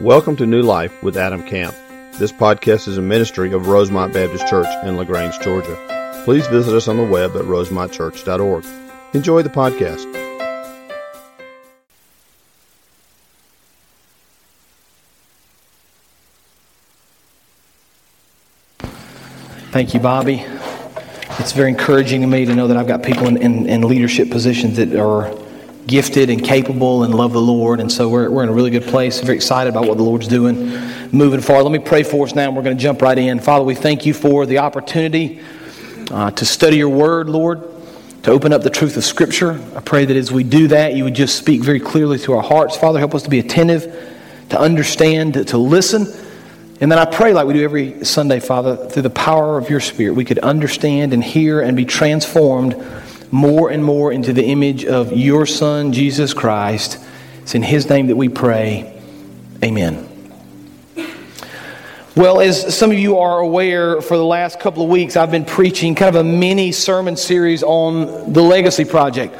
Welcome to New Life with Adam Camp. This podcast is a ministry of Rosemont Baptist Church in LaGrange, Georgia. Please visit us on the web at rosemontchurch.org. Enjoy the podcast. Thank you, Bobby. It's very encouraging to me to know that I've got people in, in, in leadership positions that are gifted and capable and love the Lord. And so we're, we're in a really good place. Very excited about what the Lord's doing moving forward. Let me pray for us now, and we're going to jump right in. Father, we thank you for the opportunity uh, to study your word, Lord, to open up the truth of Scripture. I pray that as we do that, you would just speak very clearly to our hearts. Father, help us to be attentive, to understand, to, to listen. And then I pray, like we do every Sunday, Father, through the power of your Spirit, we could understand and hear and be transformed more and more into the image of your Son, Jesus Christ. It's in His name that we pray. Amen. Well, as some of you are aware, for the last couple of weeks, I've been preaching kind of a mini sermon series on the Legacy Project.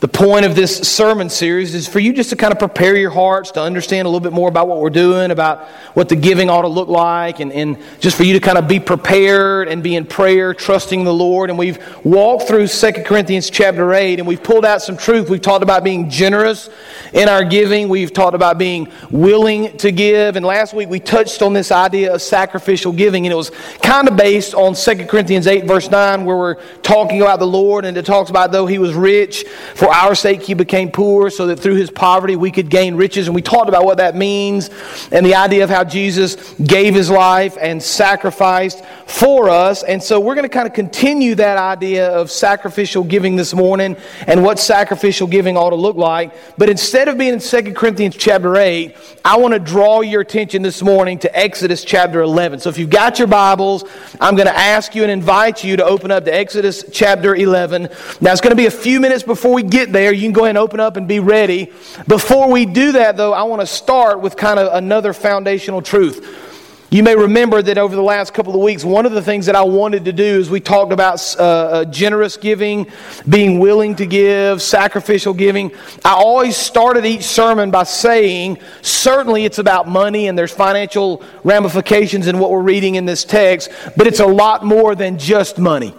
The point of this sermon series is for you just to kind of prepare your hearts to understand a little bit more about what we're doing, about what the giving ought to look like, and, and just for you to kind of be prepared and be in prayer, trusting the Lord. And we've walked through 2 Corinthians chapter 8, and we've pulled out some truth. We've talked about being generous in our giving, we've talked about being willing to give. And last week we touched on this idea of sacrificial giving, and it was kind of based on 2 Corinthians 8, verse 9, where we're talking about the Lord, and it talks about though he was rich, for for our sake, he became poor so that through his poverty we could gain riches. And we talked about what that means and the idea of how Jesus gave his life and sacrificed for us. And so we're going to kind of continue that idea of sacrificial giving this morning and what sacrificial giving ought to look like. But instead of being in 2 Corinthians chapter 8, I want to draw your attention this morning to Exodus chapter 11. So if you've got your Bibles, I'm going to ask you and invite you to open up to Exodus chapter 11. Now it's going to be a few minutes before we get get there, you can go ahead and open up and be ready. Before we do that, though, I want to start with kind of another foundational truth. You may remember that over the last couple of weeks, one of the things that I wanted to do is we talked about uh, uh, generous giving, being willing to give, sacrificial giving. I always started each sermon by saying, certainly it's about money and there's financial ramifications in what we're reading in this text, but it's a lot more than just money.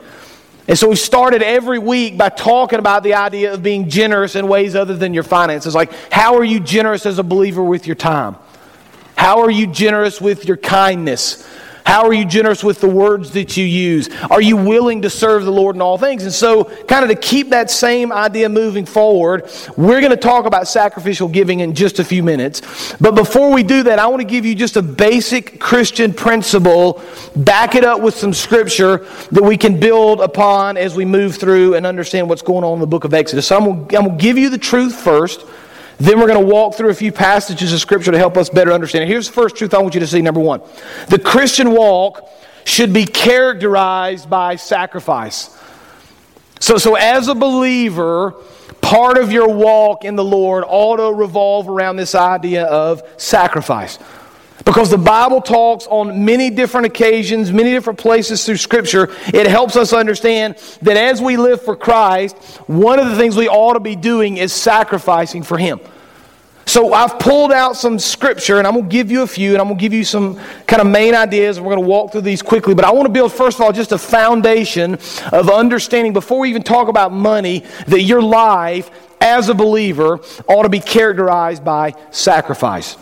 And so we started every week by talking about the idea of being generous in ways other than your finances. Like, how are you generous as a believer with your time? How are you generous with your kindness? How are you generous with the words that you use? Are you willing to serve the Lord in all things? And so, kind of to keep that same idea moving forward, we're going to talk about sacrificial giving in just a few minutes. But before we do that, I want to give you just a basic Christian principle, back it up with some scripture that we can build upon as we move through and understand what's going on in the book of Exodus. So, I'm going to, give you the truth first. Then we're going to walk through a few passages of Scripture to help us better understand. Here's the first truth I want you to see number one the Christian walk should be characterized by sacrifice. So, so as a believer, part of your walk in the Lord ought to revolve around this idea of sacrifice. Because the Bible talks on many different occasions, many different places through Scripture, it helps us understand that as we live for Christ, one of the things we ought to be doing is sacrificing for Him. So I've pulled out some scripture, and I'm going to give you a few, and I'm going to give you some kind of main ideas, and we're going to walk through these quickly. But I want to build, first of all, just a foundation of understanding before we even talk about money that your life as a believer ought to be characterized by sacrifice.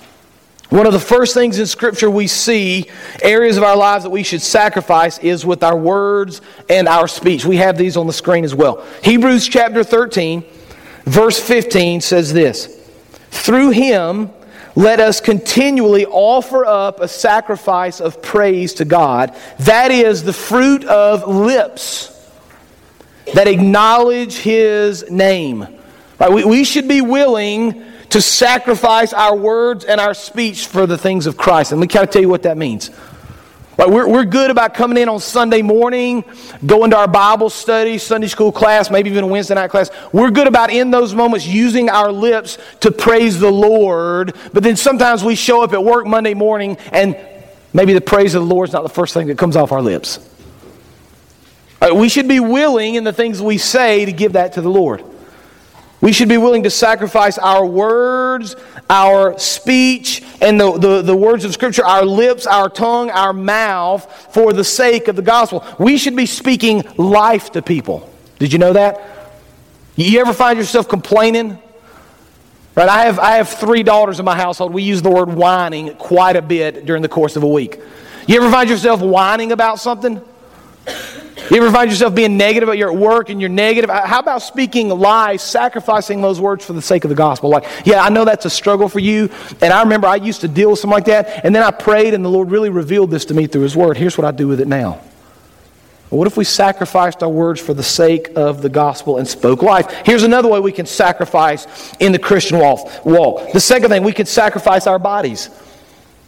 One of the first things in Scripture we see, areas of our lives that we should sacrifice, is with our words and our speech. We have these on the screen as well. Hebrews chapter 13, verse 15 says this Through him, let us continually offer up a sacrifice of praise to God. That is the fruit of lips that acknowledge his name. Right? We, we should be willing to sacrifice our words and our speech for the things of Christ. And let me kind of tell you what that means. Right, we're, we're good about coming in on Sunday morning, going to our Bible study, Sunday school class, maybe even a Wednesday night class. We're good about in those moments using our lips to praise the Lord. But then sometimes we show up at work Monday morning and maybe the praise of the Lord is not the first thing that comes off our lips. Right, we should be willing in the things we say to give that to the Lord. We should be willing to sacrifice our words, our speech, and the, the, the, words of Scripture, our lips, our tongue, our mouth, for the sake of the gospel. We should be speaking life to people. Did you know that? You ever find yourself complaining? Right, I have, I have three daughters in my household. We use the word whining quite a bit during the course of a week. You ever find yourself whining about something? You ever find yourself being negative? You're at work and you're negative. Uh, how about speaking lies, sacrificing those words for the sake of the gospel? Like, yeah, I know that's a struggle for you. And I remember I used to deal with something like that. And then I prayed and the Lord really revealed this to me through His Word. Here's what I do with it now. What if we sacrificed our words for the sake of the gospel and spoke life? Here's another way we can sacrifice in the Christian walk. The second thing, we can sacrifice our bodies.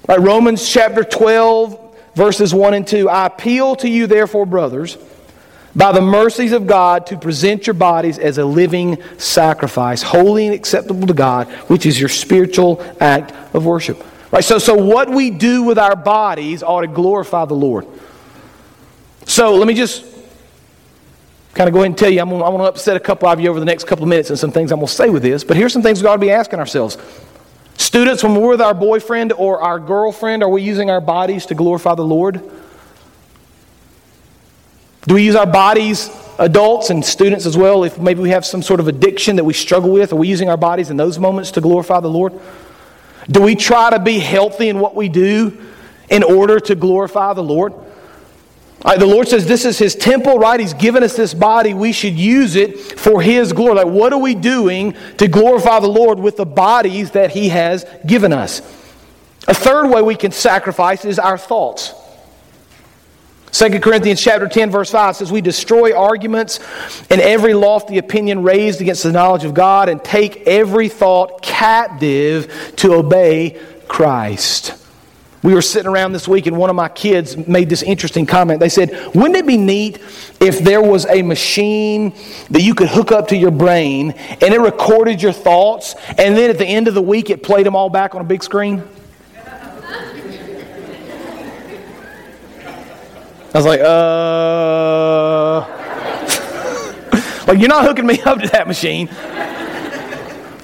Right, Romans chapter 12, verses 1 and 2. I appeal to you, therefore, brothers, by the mercies of God, to present your bodies as a living sacrifice, holy and acceptable to God, which is your spiritual act of worship. Right? So, so what we do with our bodies ought to glorify the Lord. So let me just kind of go ahead and tell you, I'm going, to upset a couple of you over the next couple of minutes and some things I'm going to say with this, but here's some things we ought to be asking ourselves. Students, when we're with our boyfriend or our girlfriend, are we using our bodies to glorify the Lord? Do we use our bodies, adults and students as well, if maybe we have some sort of addiction that we struggle with? Are we using our bodies in those moments to glorify the Lord? Do we try to be healthy in what we do in order to glorify the Lord? Right, the Lord says this is His temple, right? He's given us this body. We should use it for His glory. Like, what are we doing to glorify the Lord with the bodies that He has given us? A third way we can sacrifice is our thoughts. 2 Corinthians chapter 10 verse 5 says we destroy arguments and every lofty opinion raised against the knowledge of God and take every thought captive to obey Christ. We were sitting around this week, and one of my kids made this interesting comment. They said, Wouldn't it be neat if there was a machine that you could hook up to your brain and it recorded your thoughts, and then at the end of the week it played them all back on a big screen? I was like, uh. like, you're not hooking me up to that machine.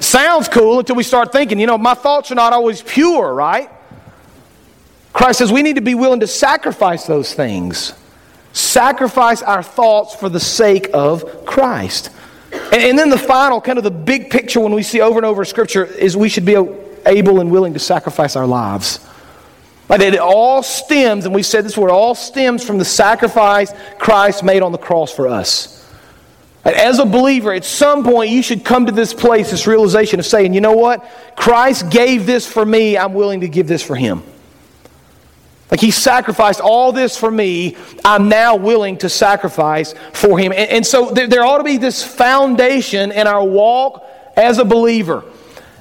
Sounds cool until we start thinking, you know, my thoughts are not always pure, right? Christ says we need to be willing to sacrifice those things. Sacrifice our thoughts for the sake of Christ. And, and then the final, kind of the big picture when we see over and over Scripture, is we should be able and willing to sacrifice our lives. Like it all stems, and we said this word, all stems from the sacrifice Christ made on the cross for us. As a believer, at some point, you should come to this place, this realization of saying, you know what? Christ gave this for me, I'm willing to give this for him. Like he sacrificed all this for me, I'm now willing to sacrifice for him. And, and so there, there, ought to be this foundation in our walk as a believer.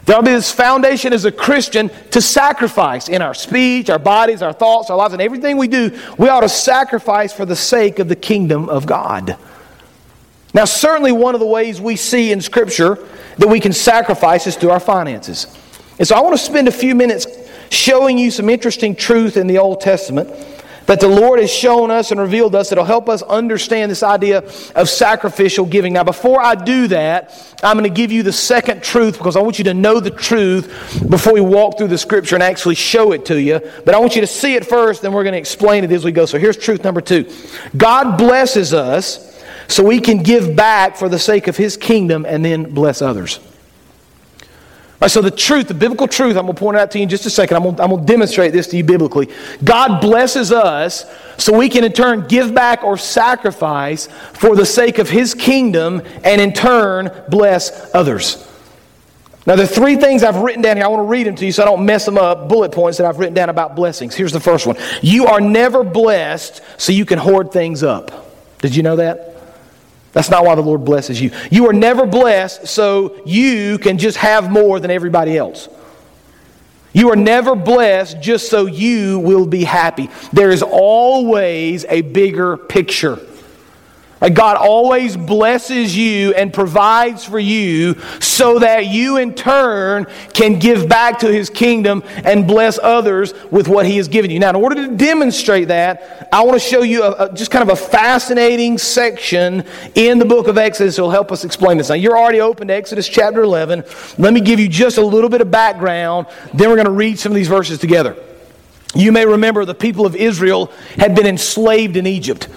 There ought to be this foundation as a Christian to sacrifice in our speech, our bodies, our thoughts, our lives, and everything we do. We ought to sacrifice for the sake of the kingdom of God. Now, certainly one of the ways we see in Scripture that we can sacrifice is through our finances. And so I want to spend a few minutes showing you some interesting truth in the Old Testament that the Lord has shown us and revealed us that'll help us understand this idea of sacrificial giving. Now, before I do that, I'm going to give you the second truth because I want you to know the truth before we walk through the scripture and actually show it to you. But I want you to see it first, then we're going to explain it as we go. So here's truth number two God blesses us so we can give back for the sake of His kingdom and then bless others. Right, so the truth, the biblical truth, I'm going to point out to you in just a second. I'm going, to, I'm going to demonstrate this to you biblically. God blesses us so we can in turn give back or sacrifice for the sake of His kingdom and in turn bless others. Now, there are three things I've written down here. I want to read them to you so I don't mess them up. Bullet points that I've written down about blessings. Here's the first one You are never blessed so you can hoard things up. Did you know that? That's not why the Lord blesses you. You are never blessed so you can just have more than everybody else. You are never blessed just so you will be happy. There is always a bigger picture. God always blesses you and provides for you so that you in turn can give back to his kingdom and bless others with what he has given you. Now, in order to demonstrate that, I want to show you a, a, just kind of a fascinating section in the book of Exodus that will help us explain this. Now, you're already open to Exodus chapter 11. Let me give you just a little bit of background, then we're going to read some of these verses together. You may remember the people of Israel had been enslaved in Egypt.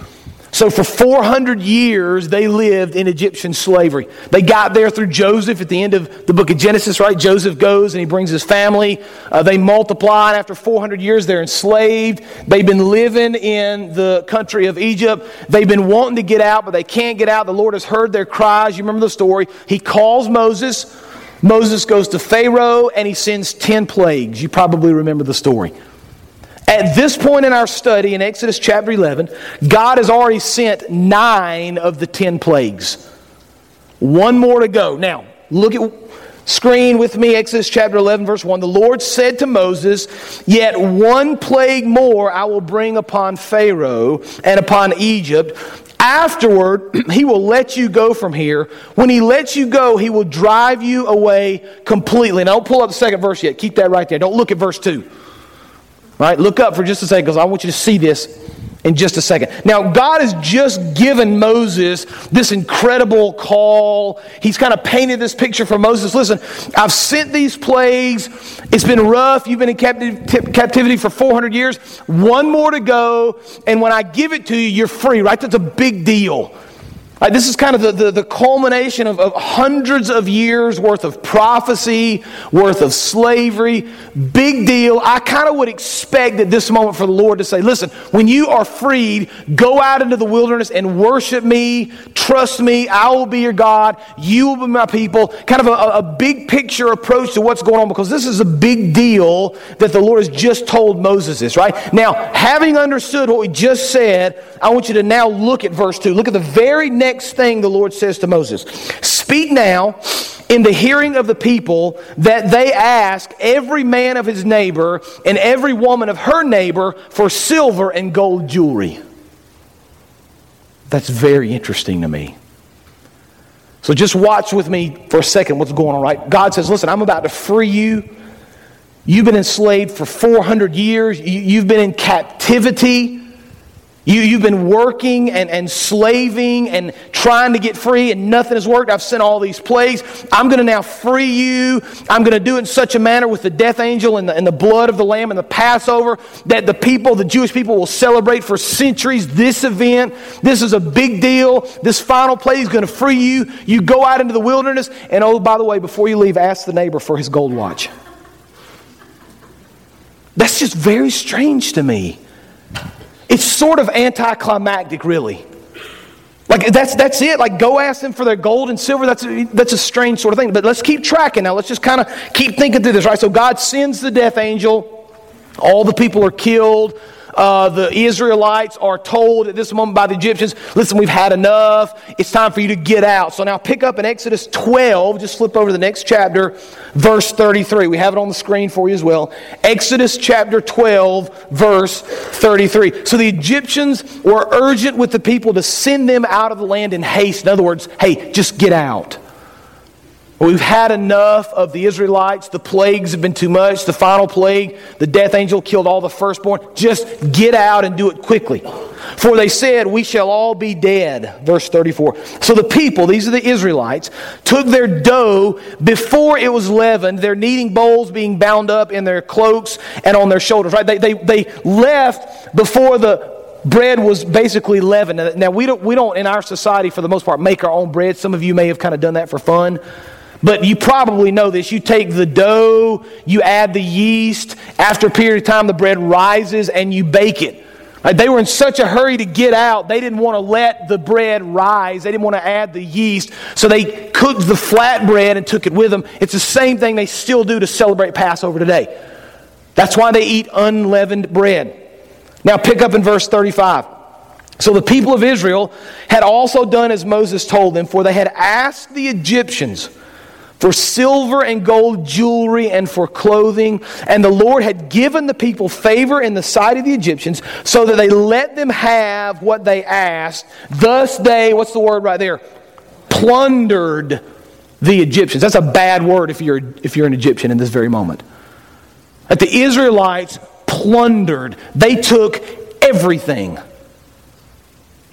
So, for 400 years, they lived in Egyptian slavery. They got there through Joseph at the end of the book of Genesis, right? Joseph goes and he brings his family. Uh, they multiply, and after 400 years, they're enslaved. They've been living in the country of Egypt. They've been wanting to get out, but they can't get out. The Lord has heard their cries. You remember the story. He calls Moses. Moses goes to Pharaoh and he sends 10 plagues. You probably remember the story. At this point in our study in Exodus chapter 11, God has already sent nine of the ten plagues. One more to go. Now, look at screen with me, Exodus chapter 11, verse 1. The Lord said to Moses, Yet one plague more I will bring upon Pharaoh and upon Egypt. Afterward, he will let you go from here. When he lets you go, he will drive you away completely. Now, don't pull up the second verse yet. Keep that right there. Don't look at verse 2. Right? Look up for just a second because I want you to see this in just a second. Now, God has just given Moses this incredible call. He's kind of painted this picture for Moses. Listen, I've sent these plagues. It's been rough. You've been in captivity for 400 years. One more to go. And when I give it to you, you're free, right? That's a big deal. Right, this is kind of the, the, the culmination of, of, hundreds of years worth of prophecy, worth of slavery. Big deal. I kind of would expect at this moment for the Lord to say, listen, when you are freed, go out into the wilderness and worship me, trust me, I will be your God, you will be my people. Kind of a, a big picture approach to what's going on because this is a big deal that the Lord has just told Moses this, right? Now, having understood what we just said, I want you to now look at verse 2. Look at the very next next thing the Lord says to Moses Speak now in the hearing of the people that they ask every man of his neighbor and every woman of her neighbor for silver and gold jewelry. That's very interesting to me. So just watch with me for a second what's going on, right? God says, Listen, I'm about to free you. You've been enslaved for 400 years, you've been in captivity. You, you've been working and, and slaving and trying to get free, and nothing has worked. I've sent all these plagues. I'm going to now free you. I'm going to do it in such a manner with the death angel and the, and the blood of the Lamb and the Passover that the people, the Jewish people, will celebrate for centuries this event. This is a big deal. This final plague is going to free you. You go out into the wilderness, and oh, by the way, before you leave, ask the neighbor for his gold watch. That's just very strange to me. It's sort of anticlimactic, really. Like that's that's it. Like go ask them for their gold and silver. That's a, that's a strange sort of thing. But let's keep tracking now. Let's just kind of keep thinking through this, right? So God sends the death angel. All the people are killed uh, the Israelites are told at this moment by the Egyptians, listen, we've had enough. It's time for you to get out. So now pick up in Exodus 12, just flip over to the next chapter, verse 33. We have it on the screen for you as well. Exodus chapter 12, verse 33. So the Egyptians were urgent with the people to send them out of the land in haste. In other words, hey, just get out. We've had enough of the Israelites. The plagues have been too much. The final plague, the death angel killed all the firstborn. Just get out and do it quickly. For they said, We shall all be dead. Verse 34. So the people, these are the Israelites, took their dough before it was leavened, their kneading bowls being bound up in their cloaks and on their shoulders. Right? They, they, they left before the bread was basically leavened. Now, we don't, we don't, in our society, for the most part, make our own bread. Some of you may have kind of done that for fun. But you probably know this. You take the dough, you add the yeast. After a period of time, the bread rises and you bake it. They were in such a hurry to get out, they didn't want to let the bread rise. They didn't want to add the yeast. So they cooked the flat bread and took it with them. It's the same thing they still do to celebrate Passover today. That's why they eat unleavened bread. Now, pick up in verse 35. So the people of Israel had also done as Moses told them, for they had asked the Egyptians for silver and gold jewelry and for clothing. And the Lord had given the people favor in the sight of the Egyptians so that they let them have what they asked. Thus they, what's the word right there? Plundered the Egyptians. That's a bad word if you're, if you're an Egyptian in this very moment. That the Israelites plundered, they took everything.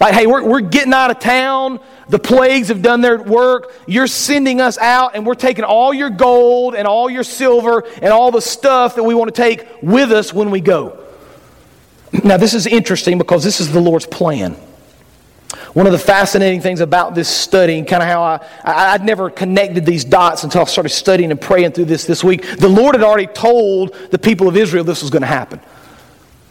Like, hey, we're, we're getting out of town. The plagues have done their work. You're sending us out, and we're taking all your gold and all your silver and all the stuff that we want to take with us when we go. Now, this is interesting because this is the Lord's plan. One of the fascinating things about this study, and kind of how I, I, would never connected these dots until I started studying and praying through this this week. The Lord had already told the people of Israel this was going to happen.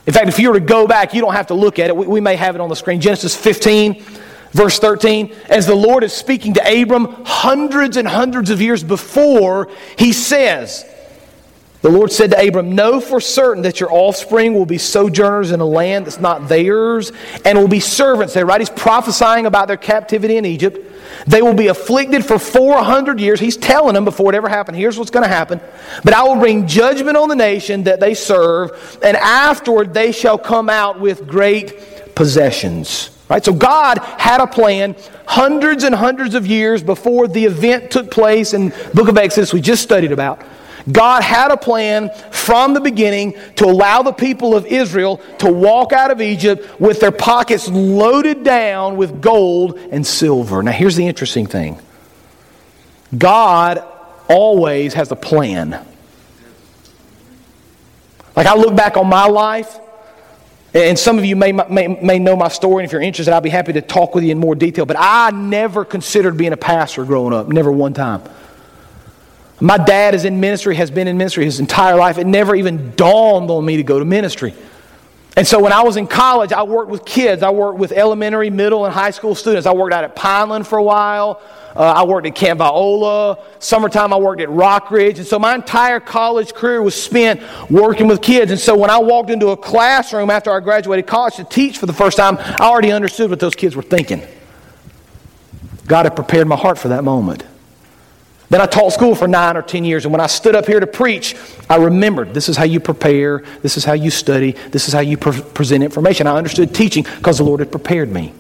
In fact, if you were to go back, you don't have to look at it. We, we may have it on the screen. Genesis 15, verse 13. As the Lord is speaking to Abram hundreds and hundreds of years before, he says, the Lord said to Abram, Know for certain that your offspring will be sojourners in a land that's not theirs and will be servants there, right? He's prophesying about their captivity in Egypt. They will be afflicted for 400 years. He's telling them before it ever happened, here's what's going to happen. But I will bring judgment on the nation that they serve, and afterward they shall come out with great possessions. Right? So God had a plan hundreds and hundreds of years before the event took place in book of Exodus we just studied about. God had a plan from the beginning to allow the people of Israel to walk out of Egypt with their pockets loaded down with gold and silver. Now, here's the interesting thing God always has a plan. Like, I look back on my life, and some of you may, may, may know my story, and if you're interested, I'll be happy to talk with you in more detail. But I never considered being a pastor growing up, never one time. My dad is in ministry, has been in ministry his entire life. It never even dawned on me to go to ministry. And so when I was in college, I worked with kids. I worked with elementary, middle, and high school students. I worked out at Pineland for a while. Uh, I worked at Camp Viola. Summertime, I worked at Rockridge. And so my entire college career was spent working with kids. And so when I walked into a classroom after I graduated college to teach for the first time, I already understood what those kids were thinking. God had prepared my heart for that moment. Then I taught school for nine or ten years, and when I stood up here to preach, I remembered this is how you prepare, this is how you study, this is how you pre- present information. I understood teaching because the Lord had prepared me.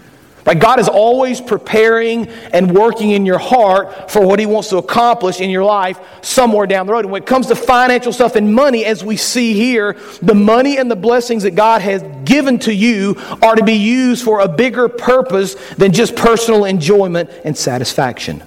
Right? God is always preparing and working in your heart for what He wants to accomplish in your life somewhere down the road. And when it comes to financial stuff and money, as we see here, the money and the blessings that God has given to you are to be used for a bigger purpose than just personal enjoyment and satisfaction.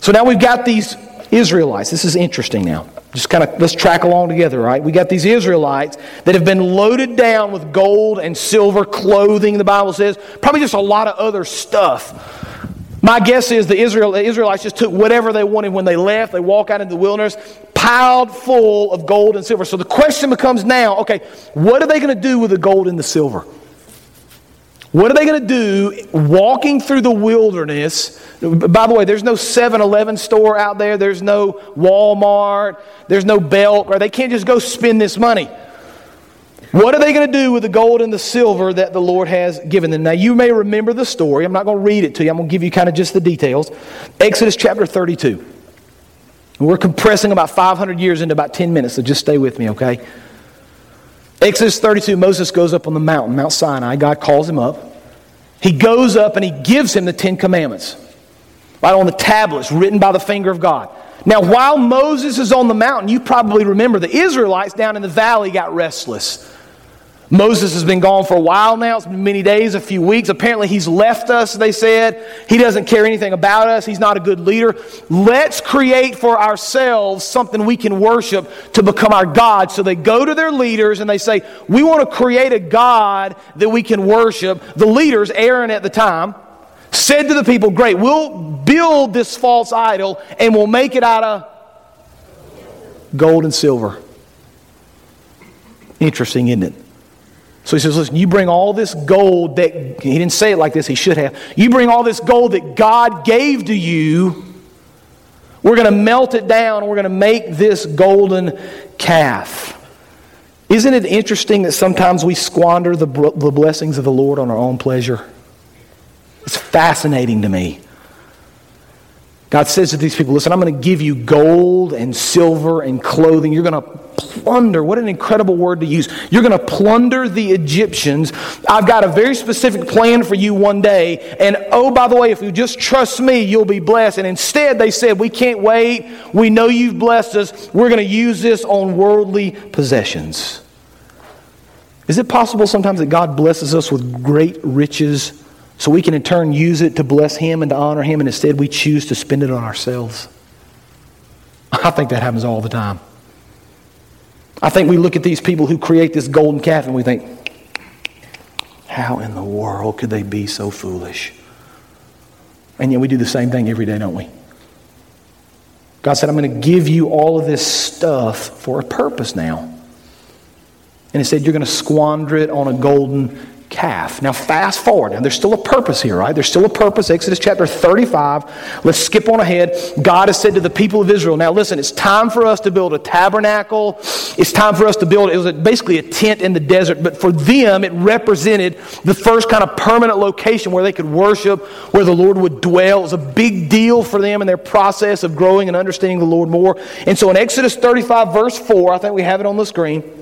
So now we've got these Israelites. This is interesting now. Just kind of let's track along together, right? We got these Israelites that have been loaded down with gold and silver clothing, the Bible says, probably just a lot of other stuff. My guess is the, Israel, the Israelites just took whatever they wanted when they left. They walk out into the wilderness, piled full of gold and silver. So the question becomes now okay, what are they going to do with the gold and the silver? What are they going to do walking through the wilderness? By the way, there's no 7 Eleven store out there, there's no Walmart, there's no Belk, or they can't just go spend this money. What are they going to do with the gold and the silver that the Lord has given them? Now, you may remember the story. I'm not going to read it to you, I'm going to give you kind of just the details. Exodus chapter 32. We're compressing about 500 years into about 10 minutes, so just stay with me, okay? Exodus 32, Moses goes up on the mountain, Mount Sinai. God calls him up. He goes up and he gives him the Ten Commandments, right on the tablets written by the finger of God. Now, while Moses is on the mountain, you probably remember the Israelites down in the valley got restless. Moses has been gone for a while now. It's been many days, a few weeks. Apparently, he's left us, they said. He doesn't care anything about us. He's not a good leader. Let's create for ourselves something we can worship to become our God. So they go to their leaders and they say, We want to create a God that we can worship. The leaders, Aaron at the time, said to the people, Great, we'll build this false idol and we'll make it out of gold and silver. Interesting, isn't it? So he says, Listen, you bring all this gold that, he didn't say it like this, he should have. You bring all this gold that God gave to you. We're going to melt it down we're going to make this golden calf. Isn't it interesting that sometimes we squander the, the blessings of the Lord on our own pleasure? It's fascinating to me. God says to these people, listen, I'm going to give you gold and silver and clothing. You're going to plunder. What an incredible word to use. You're going to plunder the Egyptians. I've got a very specific plan for you one day. And oh, by the way, if you just trust me, you'll be blessed. And instead, they said, we can't wait. We know you've blessed us. We're going to use this on worldly possessions. Is it possible sometimes that God blesses us with great riches? so we can in turn use it to bless Him and to honor Him, and instead we choose to spend it on ourselves. I think that happens all the time. I think we look at these people who create this golden calf and we think, how in the world could they be so foolish? And yet we do the same thing every day, don't we? God said, I'm going to give you all of this stuff for a purpose now. And He said, You're going to squander it on a golden calf. Now, fast forward. Now, there's still a purpose here, right? There's still a purpose. Exodus chapter 35. Let's skip on ahead. God has said to the people of Israel, now listen, it's time for us to build a tabernacle. It's time for us to build, it was basically a tent in the desert, but for them, it represented the first kind of permanent location where they could worship, where the Lord would dwell. It was a big deal for them in their process of growing and understanding the Lord more. And so in Exodus 35, verse 4, I think we have it on the screen.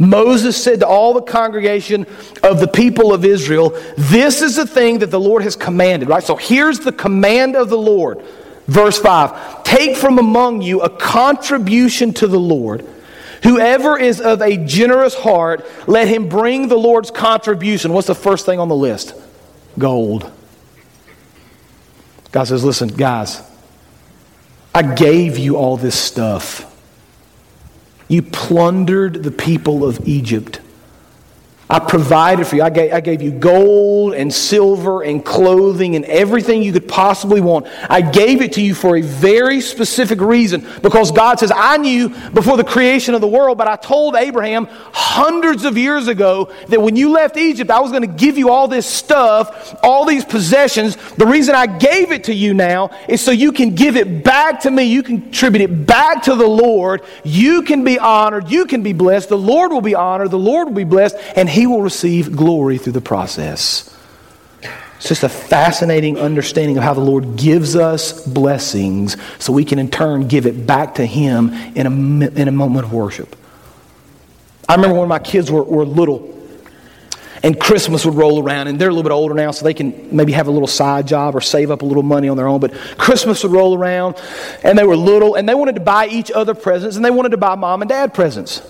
Moses said to all the congregation of the people of Israel, This is the thing that the Lord has commanded, right? So here's the command of the Lord. Verse 5 Take from among you a contribution to the Lord. Whoever is of a generous heart, let him bring the Lord's contribution. What's the first thing on the list? Gold. God says, Listen, guys, I gave you all this stuff. You plundered the people of Egypt. I provided for you. I gave, I gave, you gold and silver and clothing and everything you could possibly want. I gave it to you for a very specific reason because God says, I knew before the creation of the world, but I told Abraham hundreds of years ago that when you left Egypt, I was going to give you all this stuff, all these possessions. The reason I gave it to you now is so you can give it back to me. You can contribute it back to the Lord. You can be honored. You can be blessed. The Lord will be honored. The Lord will be blessed. And He he will receive glory through the process. It's just a fascinating understanding of how the Lord gives us blessings so we can in turn give it back to Him in a, in a moment of worship. I remember when my kids were, were little and Christmas would roll around, and they're a little bit older now, so they can maybe have a little side job or save up a little money on their own. But Christmas would roll around, and they were little, and they wanted to buy each other presents, and they wanted to buy mom and dad presents.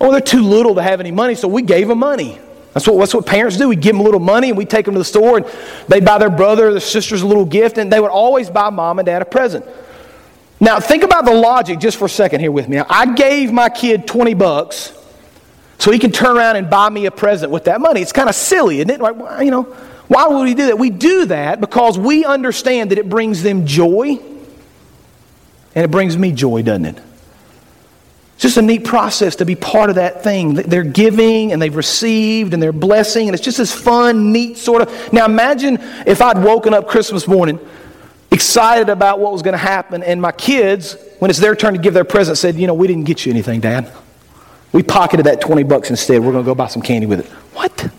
Oh, they're too little to have any money, so we gave them money. That's what, that's what parents do. We give them a little money and we take them to the store and they buy their brother or their sisters a little gift and they would always buy mom and dad a present. Now, think about the logic just for a second here with me. I gave my kid 20 bucks so he can turn around and buy me a present with that money. It's kind of silly, isn't it? Like, you know, why would we do that? We do that because we understand that it brings them joy and it brings me joy, doesn't it? Just a neat process to be part of that thing. They're giving and they've received and they're blessing, and it's just this fun, neat sort of. Now, imagine if I'd woken up Christmas morning excited about what was going to happen, and my kids, when it's their turn to give their present, said, You know, we didn't get you anything, Dad. We pocketed that 20 bucks instead. We're going to go buy some candy with it. What?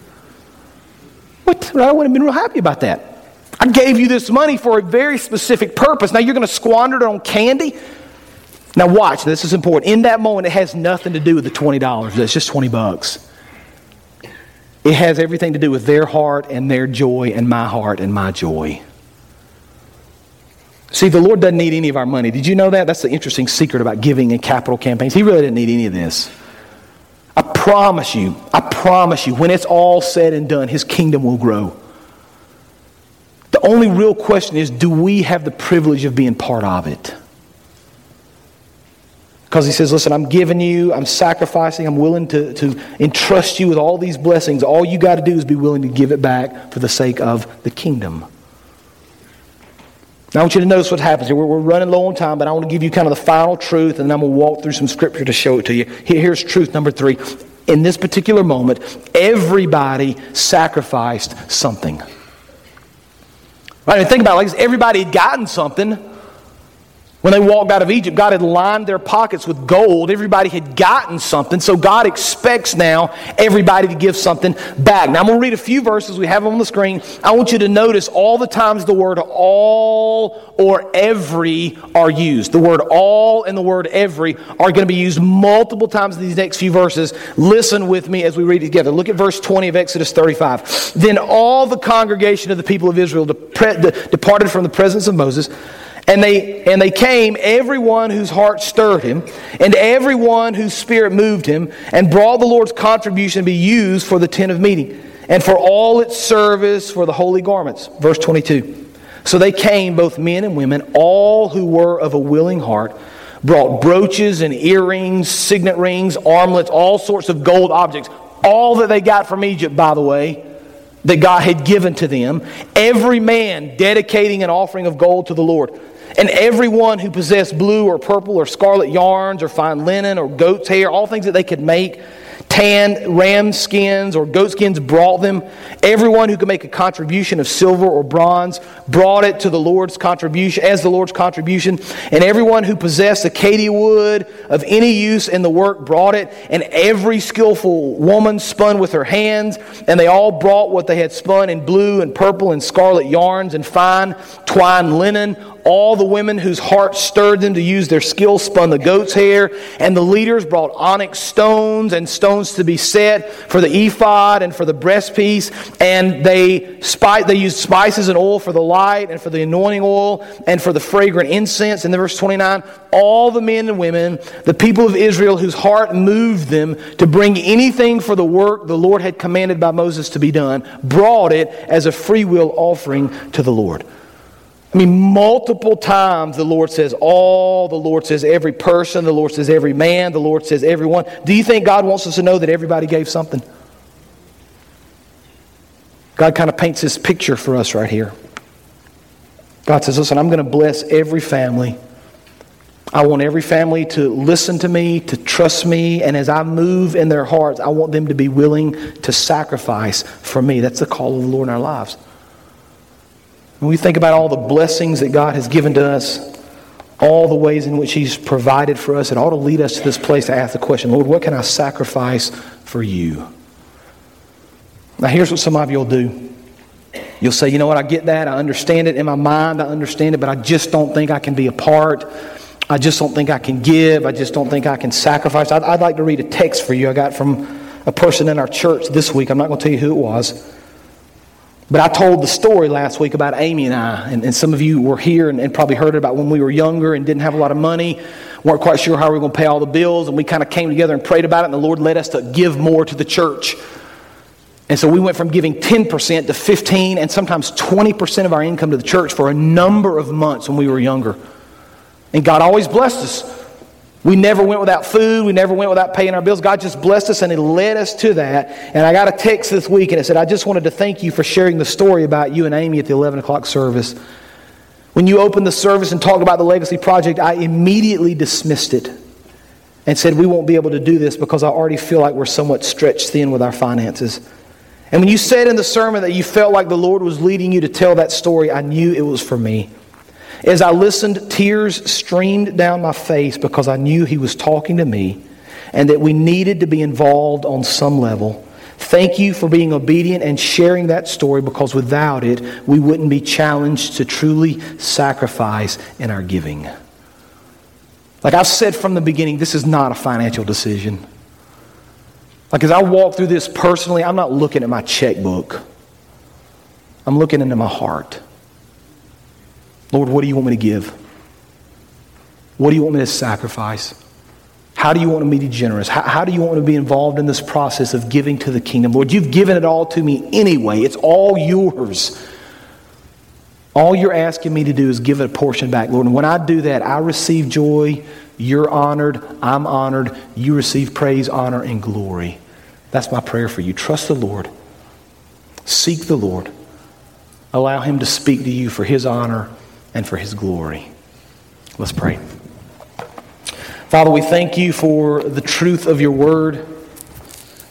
What? I wouldn't have been real happy about that. I gave you this money for a very specific purpose. Now you're going to squander it on candy? Now, watch, this is important. In that moment, it has nothing to do with the $20. It's just 20 bucks. It has everything to do with their heart and their joy and my heart and my joy. See, the Lord doesn't need any of our money. Did you know that? That's the interesting secret about giving and capital campaigns. He really didn't need any of this. I promise you, I promise you, when it's all said and done, His kingdom will grow. The only real question is do we have the privilege of being part of it? Because he says, Listen, I'm giving you, I'm sacrificing, I'm willing to, to entrust you with all these blessings. All you got to do is be willing to give it back for the sake of the kingdom. Now, I want you to notice what happens here. We're, we're running low on time, but I want to give you kind of the final truth, and then I'm going to walk through some scripture to show it to you. Here, here's truth number three. In this particular moment, everybody sacrificed something. Right? And think about it, like everybody had gotten something, When they walked out of Egypt, God had lined their pockets with gold. Everybody had gotten something. So God expects now everybody to give something back. Now I'm going to read a few verses. We have them on the screen. I want you to notice all the times the word all or every are used. The word all and the word every are going to be used multiple times in these next few verses. Listen with me as we read together. Look at verse 20 of Exodus 35. Then all the congregation of the people of Israel departed from the presence of Moses and they, and they came, everyone whose heart stirred him, and everyone whose spirit moved him, and brought the Lord's contribution to be used for the tent of meeting, and for all its service for the holy garments. Verse 22. So they came, both men and women, all who were of a willing heart, brought brooches and earrings, signet rings, armlets, all sorts of gold objects. All that they got from Egypt, by the way, that God had given to them. Every man dedicating an offering of gold to the Lord. And everyone who possessed blue or purple or scarlet yarns or fine linen or goat's hair, all things that they could make, tanned ram skins or goat skins brought them. Everyone who could make a contribution of silver or bronze brought it to the Lord's contribution as the Lord's contribution. And everyone who possessed acacia wood of any use in the work brought it. And every skillful woman spun with her hands. And they all brought what they had spun in blue and purple and scarlet yarns and fine twined linen all the women whose hearts stirred them to use their skill spun the goat's hair, and the leaders brought onyx stones and stones to be set for the ephod and for the breastpiece, and they spice, they used spices and oil for the light and for the anointing oil and for the fragrant incense. In the verse 29, all the men and women, the people of Israel whose heart moved them to bring anything for the work the Lord had commanded by Moses to be done, brought it as a free will offering to the Lord. I mean, multiple times the Lord says all, the Lord says every person, the Lord says every man, the Lord says everyone. Do you think God wants us to know that everybody gave something? God kind of paints this picture for us right here. God says, Listen, I'm going to bless every family. I want every family to listen to me, to trust me, and as I move in their hearts, I want them to be willing to sacrifice for me. That's the call of the Lord in our lives. When we think about all the blessings that God has given to us, all the ways in which He's provided for us, it ought to lead us to this place to ask the question Lord, what can I sacrifice for you? Now, here's what some of you will do. You'll say, you know what, I get that. I understand it in my mind. I understand it, but I just don't think I can be a part. I just don't think I can give. I just don't think I can sacrifice. I'd, I'd like to read a text for you I got from a person in our church this week. I'm not going to tell you who it was. But I told the story last week about Amy and I, and, and some of you were here and, and, probably heard about when we were younger and didn't have a lot of money, weren't quite sure how we were going to pay all the bills, and we kind of came together and prayed about it, and the Lord led us to give more to the church. And so we went from giving 10% to 15 and sometimes 20% of our income to the church for a number of months when we were younger. And God always blessed us. We never went without food. We never went without paying our bills. God just blessed us and He led us to that. And I got a text this week and it said, I just wanted to thank you for sharing the story about you and Amy at the 11 o'clock service. When you opened the service and talked about the Legacy Project, I immediately dismissed it and said, We won't be able to do this because I already feel like we're somewhat stretched thin with our finances. And when you said in the sermon that you felt like the Lord was leading you to tell that story, I knew it was for me. As I listened, tears streamed down my face because I knew he was talking to me and that we needed to be involved on some level. Thank you for being obedient and sharing that story because without it, we wouldn't be challenged to truly sacrifice in our giving. Like I've said from the beginning, this is not a financial decision. Like as I walk through this personally, I'm not looking at my checkbook, I'm looking into my heart. Lord, what do you want me to give? What do you want me to sacrifice? How do you want me to be generous? How, how, do you want me to be involved in this process of giving to the kingdom? Lord, you've given it all to me anyway. It's all yours. All you're asking me to do is give a portion back, Lord. And when I do that, I receive joy. You're honored. I'm honored. You receive praise, honor, and glory. That's my prayer for you. Trust the Lord. Seek the Lord. Allow Him to speak to you for His honor and for His glory. Let's pray. Father, we thank you for the truth of your word.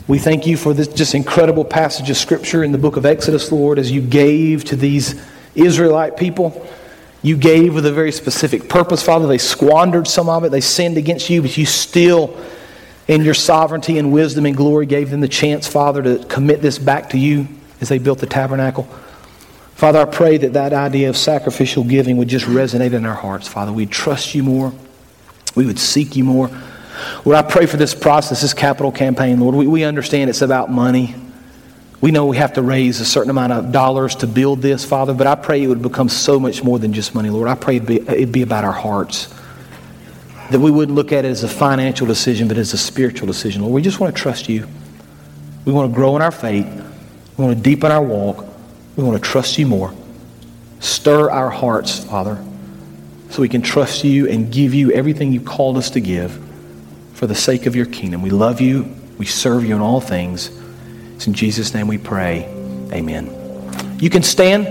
We thank you for this just incredible passage of Scripture in the book of Exodus, Lord, as you gave to these Israelite people. You gave with a very specific purpose, Father. They squandered some of it. They sinned against you, but you still, in your sovereignty and wisdom and glory, gave them the chance, Father, to commit this back to you as they built the tabernacle. Father, I pray that that idea of sacrificial giving would just resonate in our hearts, Father. We'd trust you more. We would seek you more. Lord, I pray for this process, this capital campaign, Lord. We, we understand it's about money. We know we have to raise a certain amount of dollars to build this, Father, but I pray it would become so much more than just money, Lord. I pray it'd be, it'd be about our hearts. That we wouldn't look at it as a financial decision, but as a spiritual decision. Lord, we just want to trust you. We want to grow in our faith. We want to deepen our walk. We want to trust you more. Stir our hearts, Father, so we can trust you and give you everything you called us to give for the sake of your kingdom. We love you. We serve you in all things. It's in Jesus' name we pray. Amen. You can stand.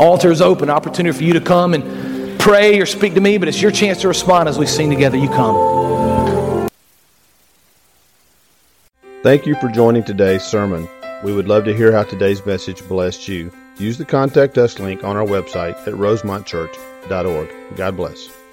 Altar is open. Opportunity for you to come and pray or speak to me, but it's your chance to respond as we sing together. You come. Thank you for joining today's sermon. We would love to hear how today's message blessed you. Use the Contact Us link on our website at rosemontchurch.org. God bless.